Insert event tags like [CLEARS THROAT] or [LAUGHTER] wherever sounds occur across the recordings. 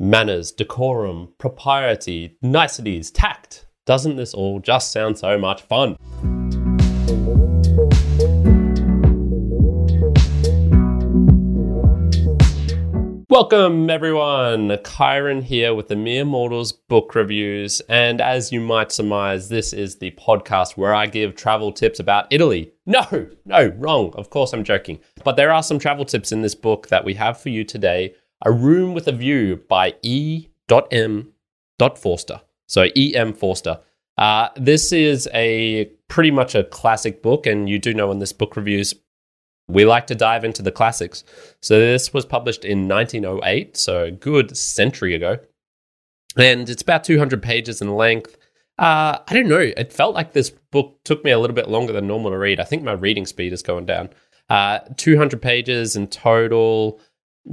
manners, decorum, propriety, niceties, tact. Doesn't this all just sound so much fun? Welcome, everyone. Kyron here with the Mere Mortals book reviews. And as you might surmise, this is the podcast where I give travel tips about Italy. No, no, wrong. Of course, I'm joking. But there are some travel tips in this book that we have for you today. A Room with a View by E.M. Forster. So, E.M. Forster. Uh, this is a pretty much a classic book, and you do know in this book reviews, we like to dive into the classics. So this was published in 1908, so a good century ago. And it's about 200 pages in length. Uh, I don't know. It felt like this book took me a little bit longer than normal to read. I think my reading speed is going down. Uh, 200 pages in total,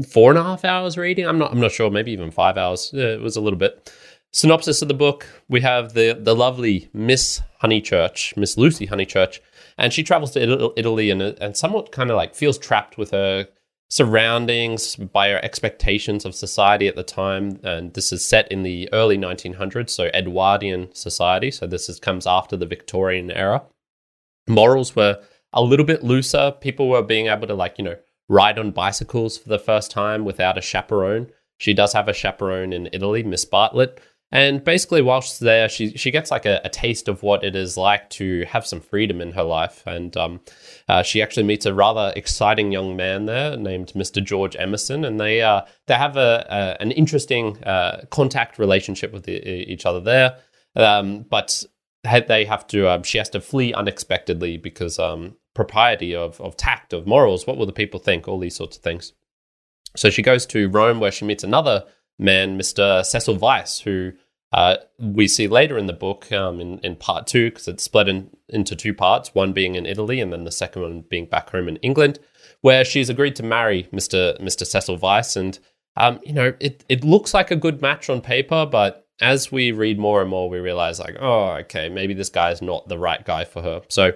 four and a half hours reading. I'm not. I'm not sure. Maybe even five hours. it was a little bit. Synopsis of the book: We have the the lovely Miss Honeychurch, Miss Lucy Honeychurch, and she travels to Italy and, and somewhat kind of like feels trapped with her surroundings by her expectations of society at the time. And this is set in the early 1900s, so Edwardian society. So this is, comes after the Victorian era. Morals were a little bit looser. People were being able to like, you know, ride on bicycles for the first time without a chaperone. She does have a chaperone in Italy, Miss Bartlett. And basically, while she's there, she she gets like a, a, taste of what it is like to have some freedom in her life, and um, uh, she actually meets a rather exciting young man there named Mr. George Emerson, and they uh, they have a, a an interesting uh, contact relationship with each other there. Um, but they have to um, she has to flee unexpectedly because um, propriety of of tact of morals. What will the people think? All these sorts of things. So she goes to Rome, where she meets another man, Mr. Cecil Vyse, who uh, we see later in the book um, in, in part two, because it's split in, into two parts, one being in Italy and then the second one being back home in England, where she's agreed to marry Mr. Mr. Cecil Vyse. And, um, you know, it, it looks like a good match on paper, but as we read more and more, we realize, like, oh, okay, maybe this guy is not the right guy for her. So,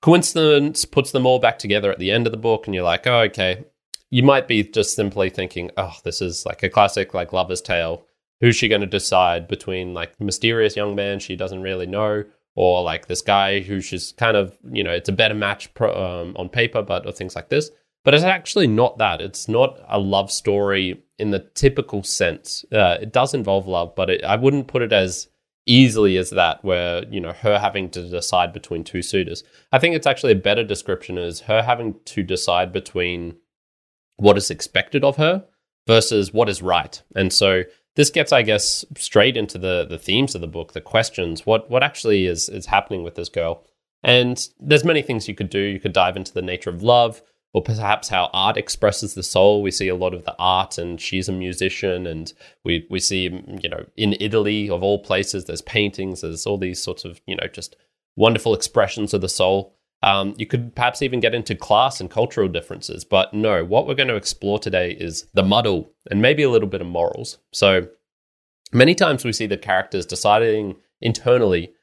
coincidence puts them all back together at the end of the book, and you're like, oh, okay, you might be just simply thinking, oh, this is like a classic like lover's tale. Who's she going to decide between like mysterious young man she doesn't really know, or like this guy who she's kind of you know it's a better match pro, um, on paper, but or things like this. But it's actually not that. It's not a love story in the typical sense. Uh, it does involve love, but it, I wouldn't put it as easily as that, where you know her having to decide between two suitors. I think it's actually a better description as her having to decide between what is expected of her versus what is right. And so this gets, I guess, straight into the the themes of the book, the questions, what what actually is is happening with this girl. And there's many things you could do. You could dive into the nature of love, or perhaps how art expresses the soul. We see a lot of the art, and she's a musician, and we we see you know in Italy of all places, there's paintings, there's all these sorts of you know just wonderful expressions of the soul. Um, you could perhaps even get into class and cultural differences, but no, what we're going to explore today is the muddle and maybe a little bit of morals. So many times we see the characters deciding internally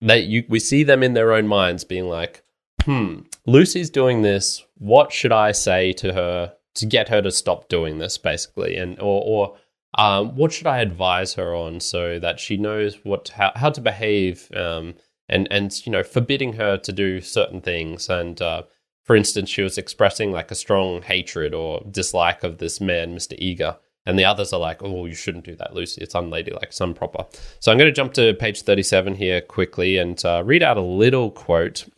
that you, we see them in their own minds being like, hmm, Lucy's doing this. What should I say to her to get her to stop doing this, basically? And, or, or, um, what should I advise her on so that she knows what how, how to behave um, and and you know forbidding her to do certain things? And uh, for instance she was expressing like a strong hatred or dislike of this man mr eager and the others are like oh you shouldn't do that lucy. It's unladylike it's improper so i'm going to jump to page 37 here quickly and uh, read out a little quote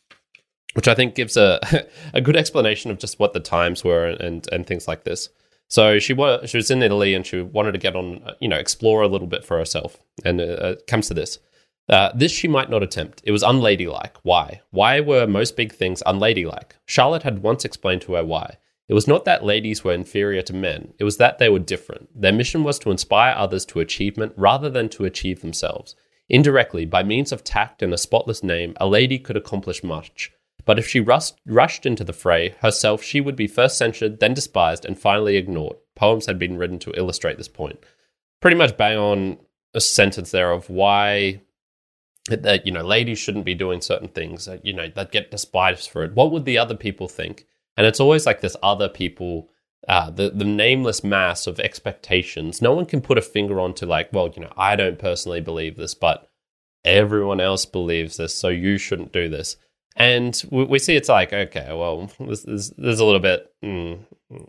which i think gives a, [LAUGHS] a good explanation of just what the times were and and things like this so she was she was in Italy and she wanted to get on, you know, explore a little bit for herself. And uh, it comes to this: uh, this she might not attempt. It was unladylike. Why? Why were most big things unladylike? Charlotte had once explained to her why. It was not that ladies were inferior to men, it was that they were different. Their mission was to inspire others to achievement rather than to achieve themselves. Indirectly, by means of tact and a spotless name, a lady could accomplish much. But if she rushed, rushed into the fray herself, she would be first censured, then despised, and finally ignored. Poems had been written to illustrate this point. Pretty much bang on a sentence there of why that you know ladies shouldn't be doing certain things that you know that get despised for it what would the other people think and it's always like this other people uh, the the nameless mass of expectations. No one can put a finger onto like, well, you know, I don't personally believe this, but everyone else believes this, so you shouldn't do this. And we, we see it's like, okay, well, there's, there's, a little bit, mm,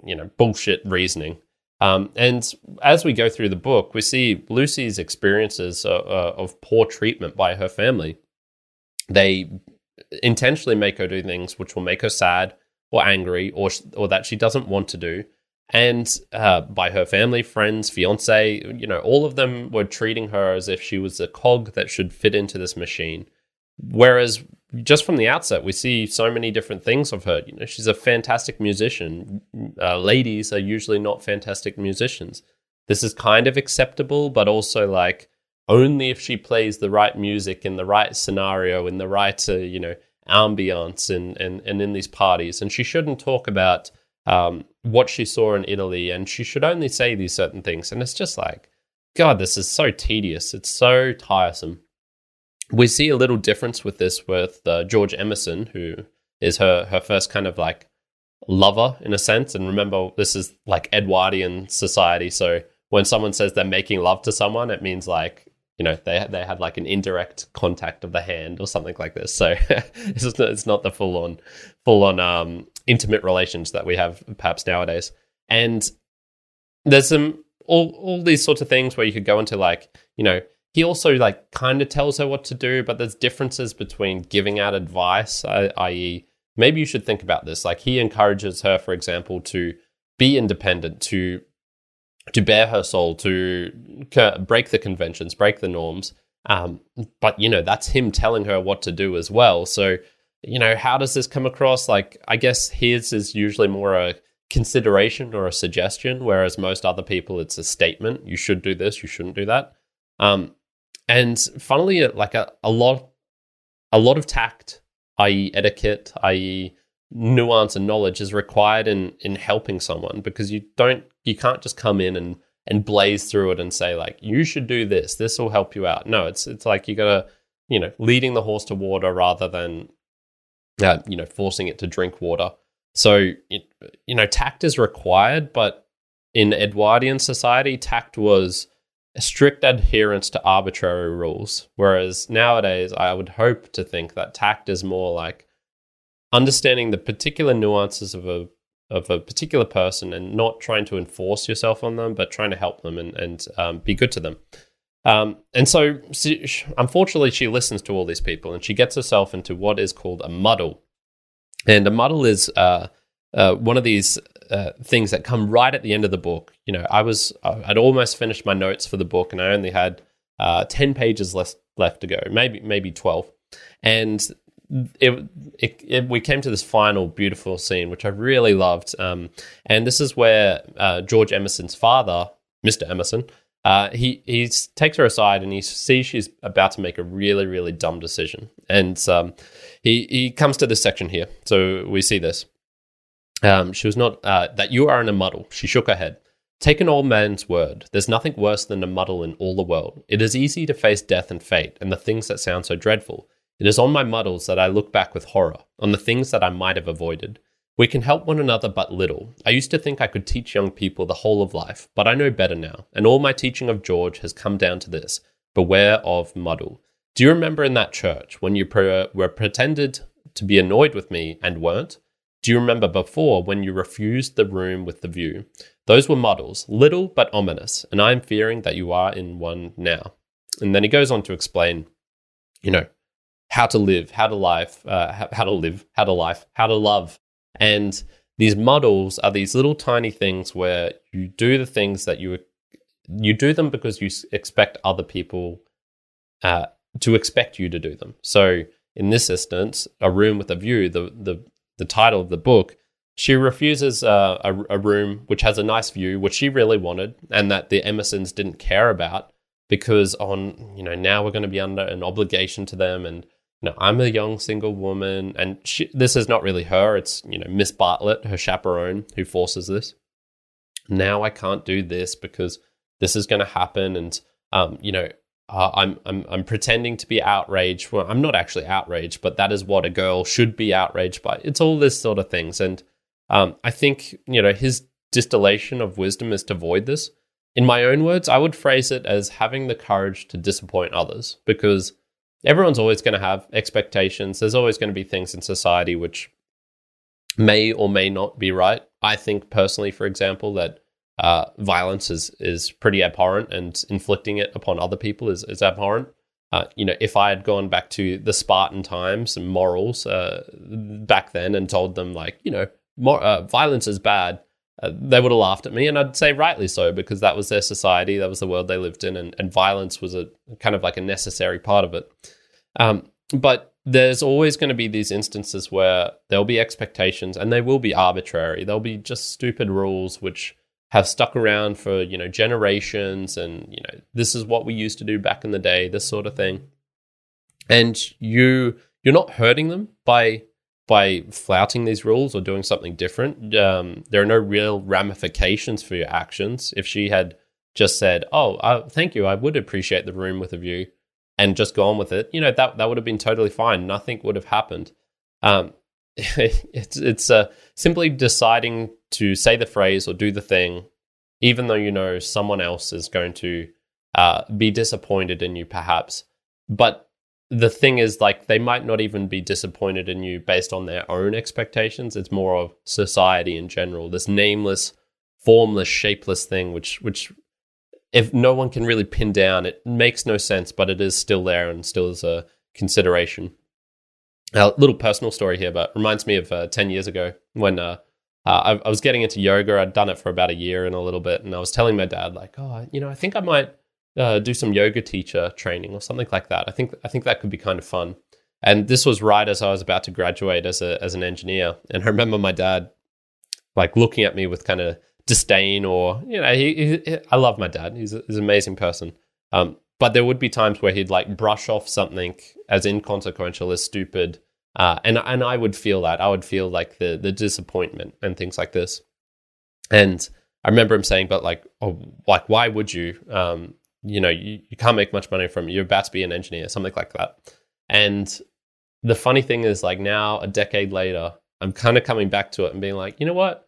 you know, bullshit reasoning. Um, and as we go through the book, we see Lucy's experiences uh, uh, of poor treatment by her family. They intentionally make her do things which will make her sad or angry or or that she doesn't want to do and uh, by her family friends fiance you know all of them were treating her as if she was a cog that should fit into this machine whereas just from the outset we see so many different things of her you know she's a fantastic musician uh, ladies are usually not fantastic musicians this is kind of acceptable but also like only if she plays the right music in the right scenario in the right uh, you know ambiance and, and, and in these parties. And she shouldn't talk about um, what she saw in Italy, and she should only say these certain things. And it's just like, God, this is so tedious. It's so tiresome. We see a little difference with this with uh, George Emerson, who is her, her first kind of like lover in a sense. And remember, this is like Edwardian society. So when someone says they're making love to someone, it means like you know they they had like an indirect contact of the hand or something like this. So [LAUGHS] it's, not, it's not the full on full on um, intimate relations that we have perhaps nowadays. And there's some all all these sorts of things where you could go into like you know he also like kind of tells her what to do, but there's differences between giving out advice, i.e. maybe you should think about this. Like he encourages her, for example, to be independent, to to bare her soul, to break the conventions, break the norms. Um, but you know, that's him telling her what to do as well. So, you know, how does this come across? Like, I guess his is usually more a consideration or a suggestion, whereas most other people, it's a statement. You should do this. You shouldn't do that. Um, and funnily, like a, a lot, a lot of tact, i.e., etiquette, i.e., nuance and knowledge is required in in helping someone because you don't you can't just come in and and blaze through it and say like you should do this this will help you out no it's it's like you gotta you know leading the horse to water rather than uh, you know forcing it to drink water so it, you know tact is required but in edwardian society tact was strict adherence to arbitrary rules whereas nowadays i would hope to think that tact is more like understanding the particular nuances of a of a particular person and not trying to enforce yourself on them, but trying to help them and, and um, be good to them. Um, and so, she, unfortunately, she listens to all these people and she gets herself into what is called a muddle. And a muddle is uh, uh, one of these uh, things that come right at the end of the book. You know, I was I'd almost finished my notes for the book, and I only had uh, ten pages left left to go, maybe maybe twelve. And it, it, it, we came to this final beautiful scene, which I really loved. Um, and this is where uh, George Emerson's father, Mr. Emerson, uh, he he takes her aside and he sees she's about to make a really really dumb decision, and um, he he comes to this section here. So we see this. Um, she was not uh, that you are in a muddle. She shook her head. Take an old man's word. There's nothing worse than a muddle in all the world. It is easy to face death and fate and the things that sound so dreadful. It is on my muddles that I look back with horror, on the things that I might have avoided. We can help one another but little. I used to think I could teach young people the whole of life, but I know better now, and all my teaching of George has come down to this beware of muddle. Do you remember in that church when you pre- were pretended to be annoyed with me and weren't? Do you remember before when you refused the room with the view? Those were muddles, little but ominous, and I am fearing that you are in one now. And then he goes on to explain, you know, how to live, how to life, uh, how to live, how to life, how to love. And these muddles are these little tiny things where you do the things that you you do them because you expect other people uh, to expect you to do them. So in this instance, a room with a view, the the the title of the book, she refuses uh, a, a room which has a nice view, which she really wanted, and that the Emersons didn't care about because on you know now we're going to be under an obligation to them and you know, I'm a young single woman, and she, this is not really her. It's you know Miss Bartlett, her chaperone, who forces this. Now I can't do this because this is going to happen, and um, you know uh, I'm I'm I'm pretending to be outraged. Well, I'm not actually outraged, but that is what a girl should be outraged by. It's all this sort of things, and um, I think you know his distillation of wisdom is to avoid this. In my own words, I would phrase it as having the courage to disappoint others because everyone's always going to have expectations. There's always going to be things in society which may or may not be right. I think personally, for example, that uh, violence is is pretty abhorrent, and inflicting it upon other people is is abhorrent. Uh, you know, if I had gone back to the Spartan times and morals uh, back then and told them like, you know, more, uh, violence is bad, uh, they would have laughed at me, and I'd say rightly so because that was their society, that was the world they lived in, and, and violence was a kind of like a necessary part of it. Um, but there's always going to be these instances where there'll be expectations, and they will be arbitrary. There'll be just stupid rules which have stuck around for you know generations and you know this is what we used to do back in the day this sort of thing. And you you're not hurting them by by flouting these rules or doing something different. Um, there are no real ramifications for your actions. If she had just said oh uh, thank you i would appreciate the room with a view and just gone with it you know that that would have been totally fine. Nothing would have happened. Um, [LAUGHS] it's it's uh, simply deciding to say the phrase or do the thing, even though you know someone else is going to uh, be disappointed in you, perhaps. But the thing is, like, they might not even be disappointed in you based on their own expectations. It's more of society in general. This nameless, formless, shapeless thing, which which if no one can really pin down, it makes no sense, but it is still there and still is a consideration a little personal story here, but reminds me of uh, 10 years ago when uh, uh, I, I, was getting into yoga. I'd done it for about a year and a little bit. And I was telling my dad, like, oh, you know, I think I might uh, do some yoga teacher training or something like that. I think, I think that could be kind of fun. And this was right as I was about to graduate as, a, as an engineer. And I remember my dad like looking at me with kind of disdain or, you know, he, he, I love my dad. He's, a, he's an amazing person. Um, but there would be times where he'd like brush off something as inconsequential as stupid uh, and and I would feel that I would feel like the the disappointment and things like this. And I remember him saying, "But like, oh, like why would you? Um, you know, you, you can't make much money from it. You're about to be an engineer, something like that." And the funny thing is, like now, a decade later, I'm kind of coming back to it and being like, you know what?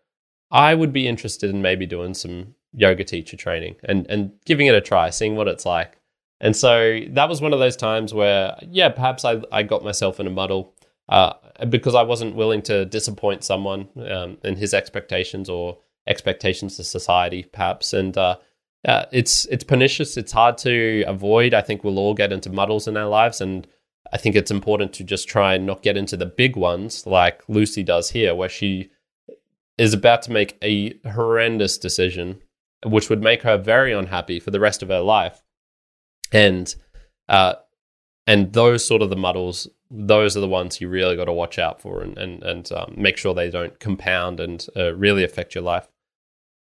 I would be interested in maybe doing some yoga teacher training and and giving it a try, seeing what it's like. And so that was one of those times where, yeah, perhaps I, I got myself in a muddle uh, because I wasn't willing to disappoint someone um, in his expectations or expectations of society, perhaps. And uh, uh, it's it's pernicious. It's hard to avoid. I think we'll all get into muddles in our lives, and I think it's important to just try and not get into the big ones like Lucy does here, where she is about to make a horrendous decision, which would make her very unhappy for the rest of her life. And uh, and those sort of the muddles those are the ones you really got to watch out for and and, and um, make sure they don't compound and uh, really affect your life.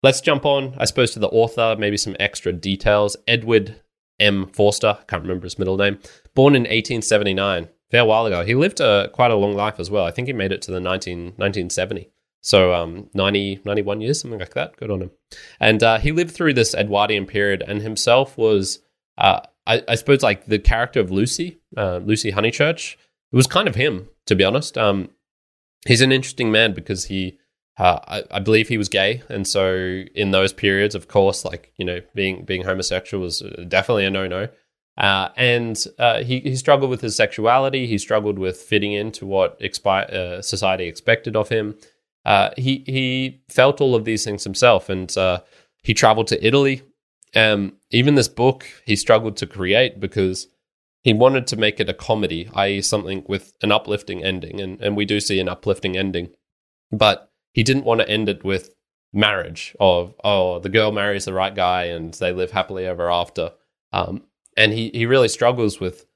Let's jump on i suppose to the author maybe some extra details. Edward m. Forster I can't remember his middle name born in 1879 fair while ago. He lived uh, quite a long life as well. I think he made it to the 19, 1970 so um, 90, 91 years, something like that. Good on him. And uh, he lived through this Edwardian period and himself was uh, I, I, suppose like the character of Lucy, uh, Lucy Honeychurch, it was kind of him, to be honest. Um, he's an interesting man because he, uh, I, I, believe he was gay, and so in those periods, of course, like you know, being being homosexual was uh, definitely a no no. Uh, and uh, he he struggled with his sexuality. He struggled with fitting into what expi- uh, society expected of him. Uh, he he felt all of these things himself, and he traveled to Italy um, even this book he struggled to create because he wanted to make it a comedy, i.e., something with an uplifting ending, and, and we do see an uplifting ending. But he didn't want to end it with marriage of oh the girl marries the right guy and they live happily ever after. Um, and he he really struggles with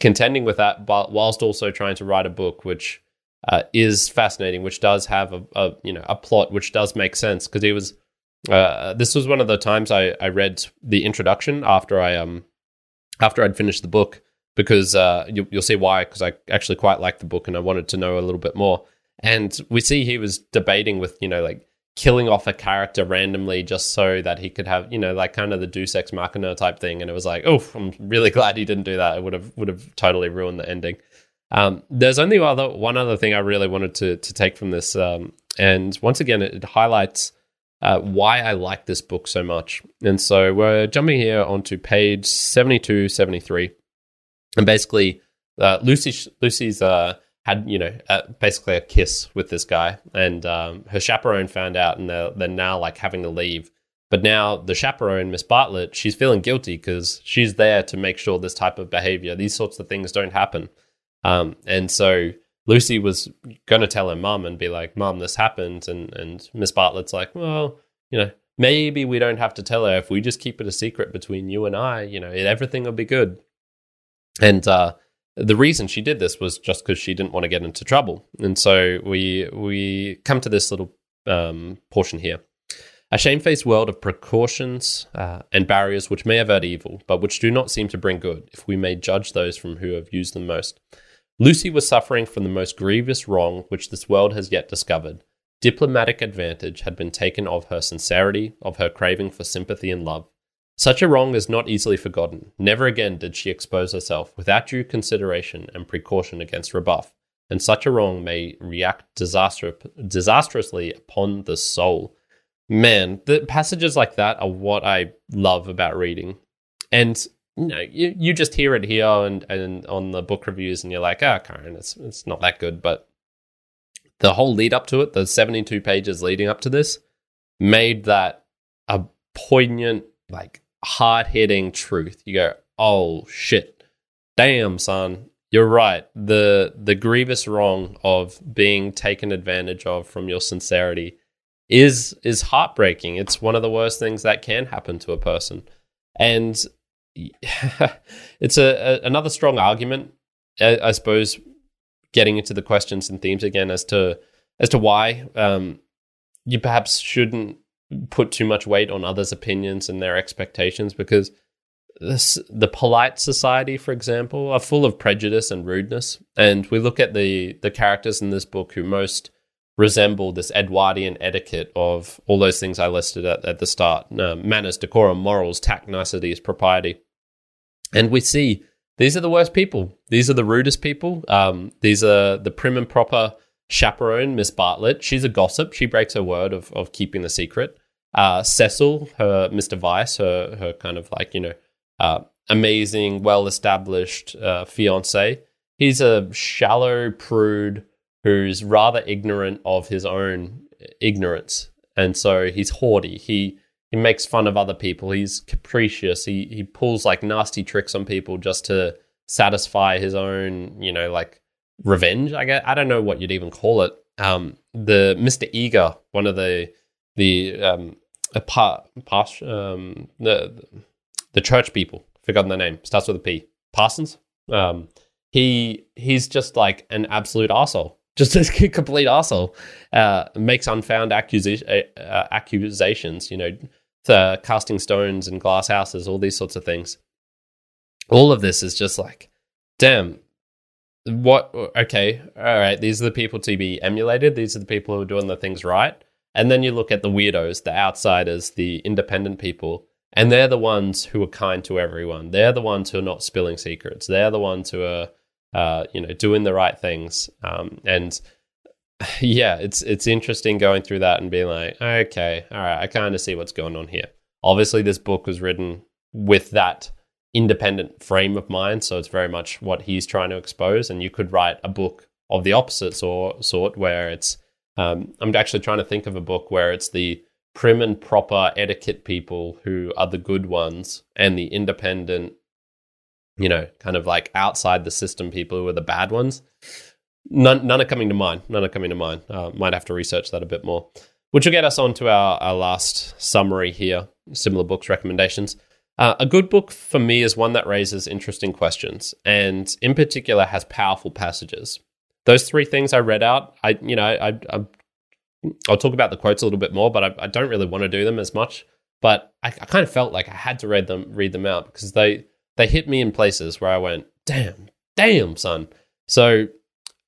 contending with that, but whilst also trying to write a book which uh, is fascinating, which does have a, a you know a plot which does make sense because he was uh, this was one of the times I, I read the introduction after I um after I'd finished the book because uh, you, will see why because I actually quite liked the book and I wanted to know a little bit more. And we see he was debating with you know like killing off a character randomly just so that he could have you know like kind of the Deus Ex Machina type thing. And it was like, oh, I'm really [LAUGHS] glad he didn't do that. It would have would have totally ruined the ending. Um, there's only other one other thing I really wanted to to take from this, um, and once again, it, it highlights uh, why I like this book so much. And so we're jumping here onto page 72, 73. And basically, uh, Lucy, Lucy's uh, had, you know, uh, basically a kiss with this guy. And um, her chaperone found out, and they're, they're now like having to leave. But now the chaperone, Miss Bartlett, she's feeling guilty because she's there to make sure this type of behavior, these sorts of things don't happen. Um, and so Lucy was going to tell her mum and be like, "Mum, this happened," and and Miss Bartlett's like, "Well, you know, maybe we don't have to tell her if we just keep it a secret between you and I. You know, everything will be good." And uh, the reason she did this was just because she didn't want to get into trouble. And so we we come to this little um, portion here. A shamefaced world of precautions uh, and barriers which may avert evil, but which do not seem to bring good, if we may judge those from who have used them most. Lucy was suffering from the most grievous wrong which this world has yet discovered. Diplomatic advantage had been taken of her sincerity, of her craving for sympathy and love. Such a wrong is not easily forgotten. Never again did she expose herself without due consideration and precaution against rebuff, and such a wrong may react disastrously upon the soul. Man, the passages like that are what I love about reading. And know, you, you just hear it here and, and on the book reviews, and you're like, ah, oh, Karen, it's it's not that good. But the whole lead up to it, the 72 pages leading up to this, made that a poignant, like hard hitting truth. You go, oh shit, damn, son, you're right. The the grievous wrong of being taken advantage of from your sincerity is is heartbreaking. It's one of the worst things that can happen to a person. And [LAUGHS] it's a, a, another strong argument, I, I, suppose, getting into the questions and themes again as to as to why um, you perhaps shouldn't put too much weight on others' opinions and their expectations because this, the polite society, for example, are full of prejudice and rudeness. And we look at the the characters in this book who most resemble this Edwardian etiquette of all those things I listed at, at the start uh, manners, decorum, morals, tact, niceties, propriety. And we see these are the worst people. These are the rudest people. Um, these are the prim and proper chaperone, Miss Bartlett. She's a gossip. She breaks her word of, of keeping the secret. Uh, Cecil, her Mr. Vyse, her, her kind of like, you know, uh, amazing, well established uh, fiance. He's a shallow prude who's rather ignorant of his own ignorance. And so he's haughty. He he makes fun of other people. He's capricious. He he pulls like nasty tricks on people just to satisfy his own, you know, like revenge. I guess I don't know what you'd even call it. Um, the Mister Eager, one of the the um, um, the the church people. Forgotten their name. Starts with a P. Parsons. Um, he he's just like an absolute asshole just a [LAUGHS] complete asshole, uh, makes unfound accusi- uh, uh, accusations, you know, the casting stones and glass houses, all these sorts of things. All of this is just like, damn, what? Okay, all right, these are the people to be emulated. These are the people who are doing the things right. And then you look at the weirdos, the outsiders, the independent people, and they're the ones who are kind to everyone. They're the ones who are not spilling secrets. They're the ones who are uh, you know, doing the right things. Um, and [SIGHS] yeah, it's it's interesting going through that and being like, okay, all right, I kind of see what's going on here. Obviously, this book was written with that independent frame of mind, so it's very much what he's trying to expose. And you could write a book of the opposite sort, sort where it's. Um, I'm actually trying to think of a book where it's the prim and proper etiquette people who are the good ones, and the independent you know, kind of like outside the system people who are the bad ones. None, none are coming to mind. None are coming to mind. Uh, might have to research that a bit more. Which will get us on to our, our last summary here similar books recommendations. Uh, a good book for me is one that raises interesting questions and, in particular, has powerful passages. Those three things I read out, I you know, I, I will talk about the quotes a little bit more, but I, I, don't really want to do them as much. But I, I kind of felt like I had to read them, read them out because they they hit me in places where I went, damn, damn, son. So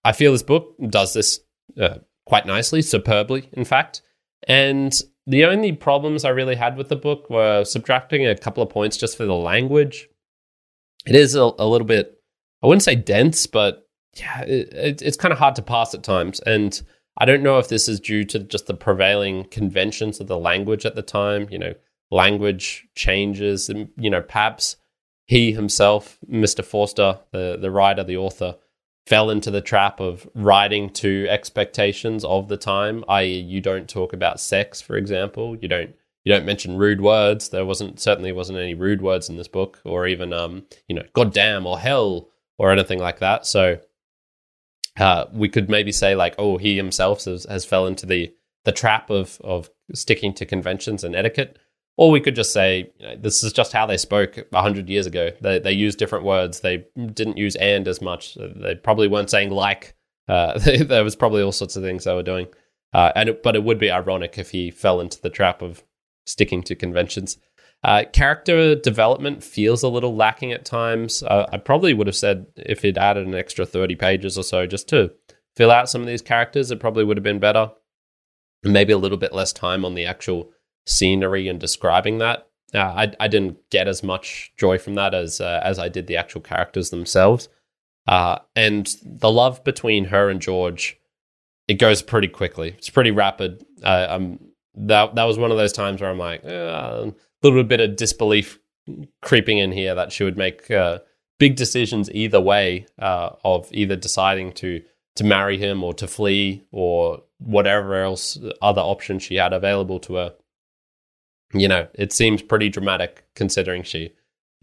I feel this book does this uh, quite nicely, superbly, in fact. And the only problems I really had with the book were subtracting a couple of points just for the language. It is a, a little bit, I wouldn't say dense, but yeah, it, it, it's kind of hard to pass at times. And I don't know if this is due to just the prevailing conventions of the language at the time. You know, language changes, and you know, perhaps he himself, Mr. Forster, the the writer, the author, fell into the trap of writing to expectations of the time. I.e., you don't talk about sex, for example. You don't you don't mention rude words. There wasn't certainly wasn't any rude words in this book, or even um, you know, goddamn or hell or anything like that. So uh, we could maybe say like, oh, he himself has, has fell into the the trap of of sticking to conventions and etiquette. Or we could just say, you know, this is just how they spoke 100 years ago. They, they used different words. They didn't use and as much. They probably weren't saying like. Uh, [LAUGHS] there was probably all sorts of things they were doing. Uh, and it, but it would be ironic if he fell into the trap of sticking to conventions. Uh, character development feels a little lacking at times. Uh, I probably would have said if he'd added an extra 30 pages or so just to fill out some of these characters, it probably would have been better. Maybe a little bit less time on the actual scenery and describing that. Uh, I, I didn't get as much joy from that as uh, as I did the actual characters themselves. Uh, and the love between her and George, it goes pretty quickly. It's pretty rapid. Um, that that was one of those times where I'm like, uh, little bit of disbelief creeping in here that she would make uh, big decisions either way uh, of either deciding to to marry him or to flee or whatever else other options she had available to her. You know, it seems pretty dramatic considering she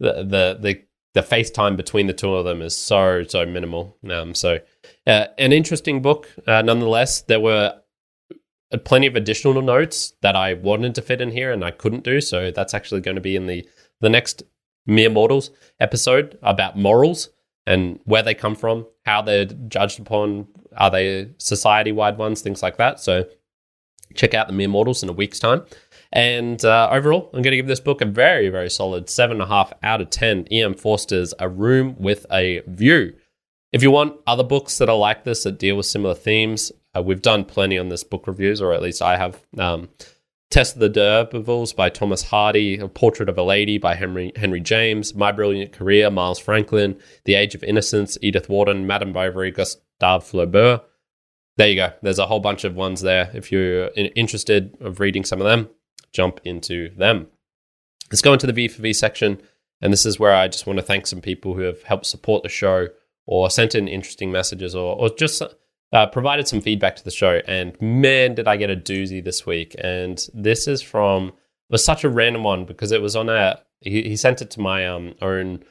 the the the the FaceTime between the two of them is so so minimal. Um, so uh, an interesting book, uh, nonetheless. There were plenty of additional notes that I wanted to fit in here and I couldn't do. So that's actually going to be in the the next Mere Mortals episode about morals and where they come from, how they're judged upon, are they society wide ones, things like that. So check out the Mere Mortals in a week's time. And uh, overall, I'm going to give this book a very, very solid seven and a half out of ten. E.M. Forster's A Room with a View. If you want other books that are like this that deal with similar themes, uh, we've done plenty on this book reviews, or at least I have. Um, Tess of the D'Urbervilles by Thomas Hardy, A Portrait of a Lady by Henry, Henry James, My Brilliant Career, Miles Franklin, The Age of Innocence, Edith Wharton, Madame Bovary, Gustave Flaubert. There you go. There's a whole bunch of ones there. If you're interested of reading some of them, jump into them. Let's go into the V for V section. And this is where I just want to thank some people who have helped support the show or sent in interesting messages or, or just uh, provided some feedback to the show, and man, did I get a doozy this week! And this is from was such a random one because it was on a he, he sent it to my um, own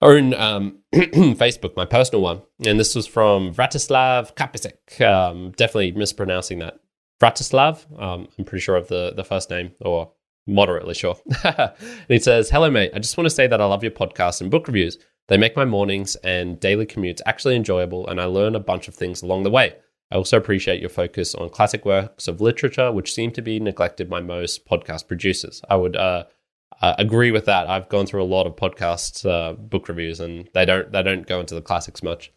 own um, [CLEARS THROAT] Facebook, my personal one, and this was from Vratislav Kapisek. Um, definitely mispronouncing that. Vratislav, um, I'm pretty sure of the the first name or moderately sure. and [LAUGHS] he says, "Hello, mate. I just want to say that I love your podcast and book reviews. They make my mornings and daily commutes actually enjoyable, and I learn a bunch of things along the way. I also appreciate your focus on classic works of literature, which seem to be neglected by most podcast producers. I would uh, uh, agree with that. I've gone through a lot of podcast uh, book reviews, and they don't they don't go into the classics much.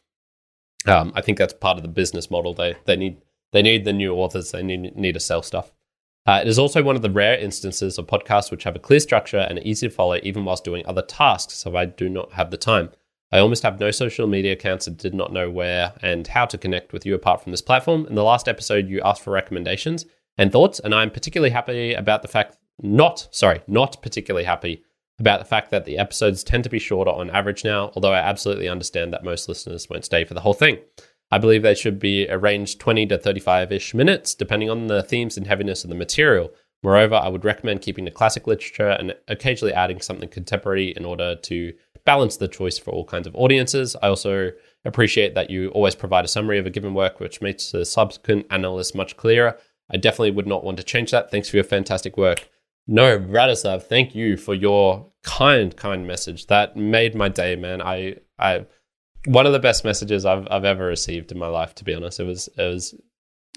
Um, I think that's part of the business model. They they need they need the new authors. They need need to sell stuff. Uh, it is also one of the rare instances of podcasts which have a clear structure and are easy to follow even whilst doing other tasks, so I do not have the time. I almost have no social media accounts and did not know where and how to connect with you apart from this platform. In the last episode, you asked for recommendations and thoughts, and I'm particularly happy about the fact, not, sorry, not particularly happy about the fact that the episodes tend to be shorter on average now, although I absolutely understand that most listeners won't stay for the whole thing. I believe they should be arranged 20 to 35 ish minutes, depending on the themes and heaviness of the material. Moreover, I would recommend keeping the classic literature and occasionally adding something contemporary in order to balance the choice for all kinds of audiences. I also appreciate that you always provide a summary of a given work, which makes the subsequent analysis much clearer. I definitely would not want to change that. Thanks for your fantastic work. No, Radislav, thank you for your kind, kind message. That made my day, man. I, I, one of the best messages I've I've ever received in my life. To be honest, it was it was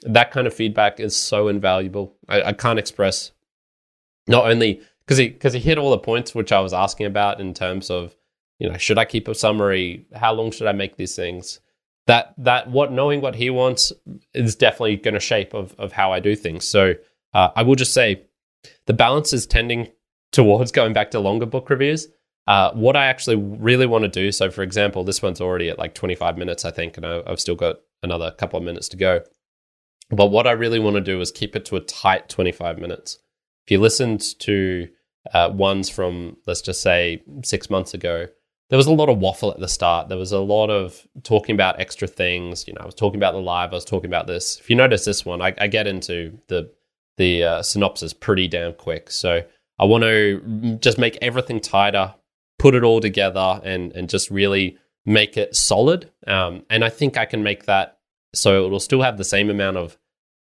that kind of feedback is so invaluable. I, I can't express not only because he because he hit all the points which I was asking about in terms of you know should I keep a summary, how long should I make these things. That that what knowing what he wants is definitely going to shape of of how I do things. So uh, I will just say the balance is tending towards going back to longer book reviews. Uh, what I actually really want to do, so for example, this one's already at like 25 minutes, I think, and I, I've still got another couple of minutes to go. But what I really want to do is keep it to a tight 25 minutes. If you listened to uh, ones from, let's just say, six months ago, there was a lot of waffle at the start. There was a lot of talking about extra things. You know, I was talking about the live. I was talking about this. If you notice this one, I, I get into the the uh, synopsis pretty damn quick. So I want to just make everything tighter, put it all together, and and just really make it solid. Um, and I think I can make that so it will still have the same amount of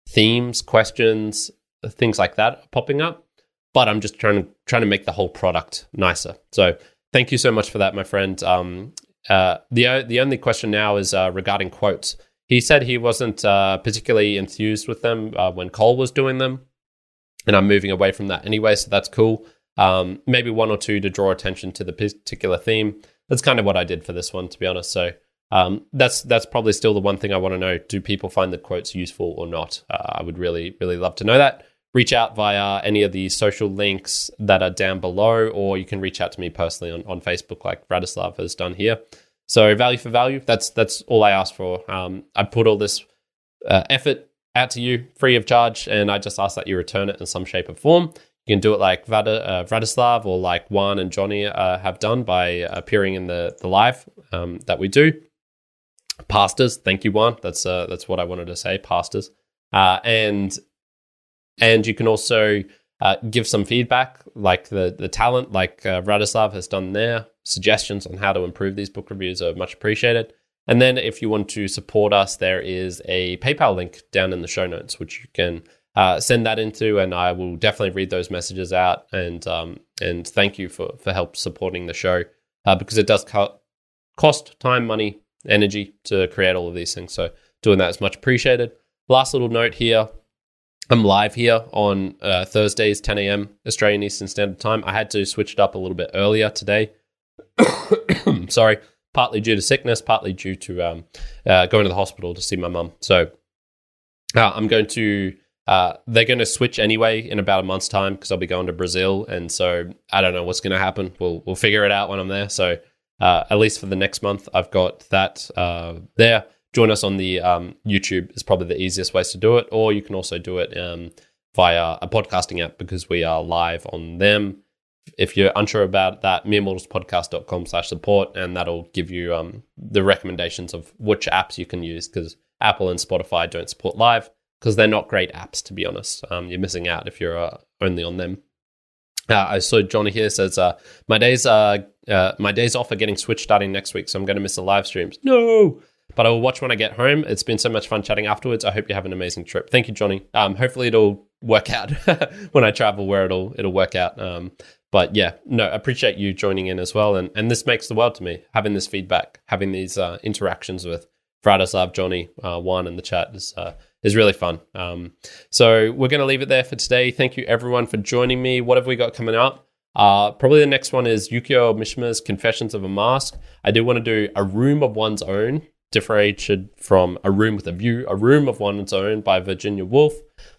themes, questions, things like that popping up. But I'm just trying to trying to make the whole product nicer. So thank you so much for that, my friend. Um, uh, the the only question now is uh, regarding quotes. He said he wasn't uh, particularly enthused with them uh, when Cole was doing them, and I'm moving away from that anyway. So that's cool. Um, maybe one or two to draw attention to the particular theme. That's kind of what I did for this one, to be honest. So um, that's that's probably still the one thing I want to know. Do people find the quotes useful or not? Uh, I would really really love to know that reach out via any of the social links that are down below, or you can reach out to me personally on, on Facebook, like Radislav has done here. So value for value, that's that's all I ask for. Um, I put all this uh, effort out to you free of charge, and I just ask that you return it in some shape or form. You can do it like Vlad, uh, Vladislav or like Juan and Johnny uh, have done by appearing in the the live um, that we do. Pastors, thank you, Juan. That's uh, that's what I wanted to say. Pastors, uh, and and you can also uh, give some feedback, like the the talent, like uh, has done there. Suggestions on how to improve these book reviews are much appreciated. And then, if you want to support us, there is a PayPal link down in the show notes, which you can uh, send that into, and I will definitely read those messages out. And um, and thank you for for help supporting the show uh, because it does co- cost time, money, energy to create all of these things. So doing that is much appreciated. Last little note here I'm live here on uh, Thursdays, 10 a.m. Australian Eastern Standard Time. I had to switch it up a little bit earlier today. [COUGHS] Sorry, partly due to sickness, partly due to um, uh, going to the hospital to see my mum. So uh, I'm going to. Uh, they're going to switch anyway in about a month's time because I'll be going to Brazil, and so I don't know what's going to happen. We'll we'll figure it out when I'm there. So uh, at least for the next month, I've got that uh, there join us on the um, YouTube is probably the easiest ways to do it, or you can also do it um, via a podcasting app because we are live on them. If you're unsure about that, meremortalspodcast.com slash support, and that'll give you um, the recommendations of which apps you can use because Apple and Spotify don't support live because they're not great apps, to be honest. Um, you're missing out if you're uh, only on them. Uh, I saw Johnny here says, uh, "My days uh, my days off are getting switched starting next week, so I'm going to miss the live streams." No, but I will watch when I get home. It's been so much fun chatting afterwards. I hope you have an amazing trip. Thank you, Johnny. Um, hopefully it'll work out [LAUGHS] when I travel where it'll it'll work out. Um, but yeah, no, appreciate you joining in as well. And and this makes the world to me. Having this feedback, having these uh, interactions with Vratislav, Johnny, uh, Juan in the chat is uh, is really fun. Um, so we're going to leave it there for today. Thank you everyone for joining me. What have we got coming up? Uh, probably the next one is Yukio Mishima's Confessions of a Mask. I do want to do a room of one's own differentiated from A Room with a View, A Room of One's Own by Virginia Woolf.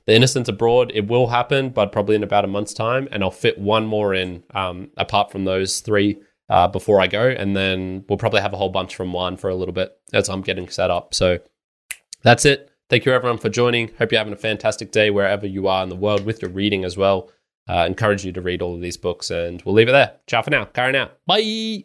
The Innocents Abroad, it will happen, but probably in about a month's time. And I'll fit one more in um, apart from those three uh, before I go. And then we'll probably have a whole bunch from one for a little bit as I'm getting set up. So that's it. Thank you, everyone, for joining. Hope you're having a fantastic day wherever you are in the world with your reading as well. Uh, encourage you to read all of these books, and we'll leave it there. Ciao for now. Karen out. Bye.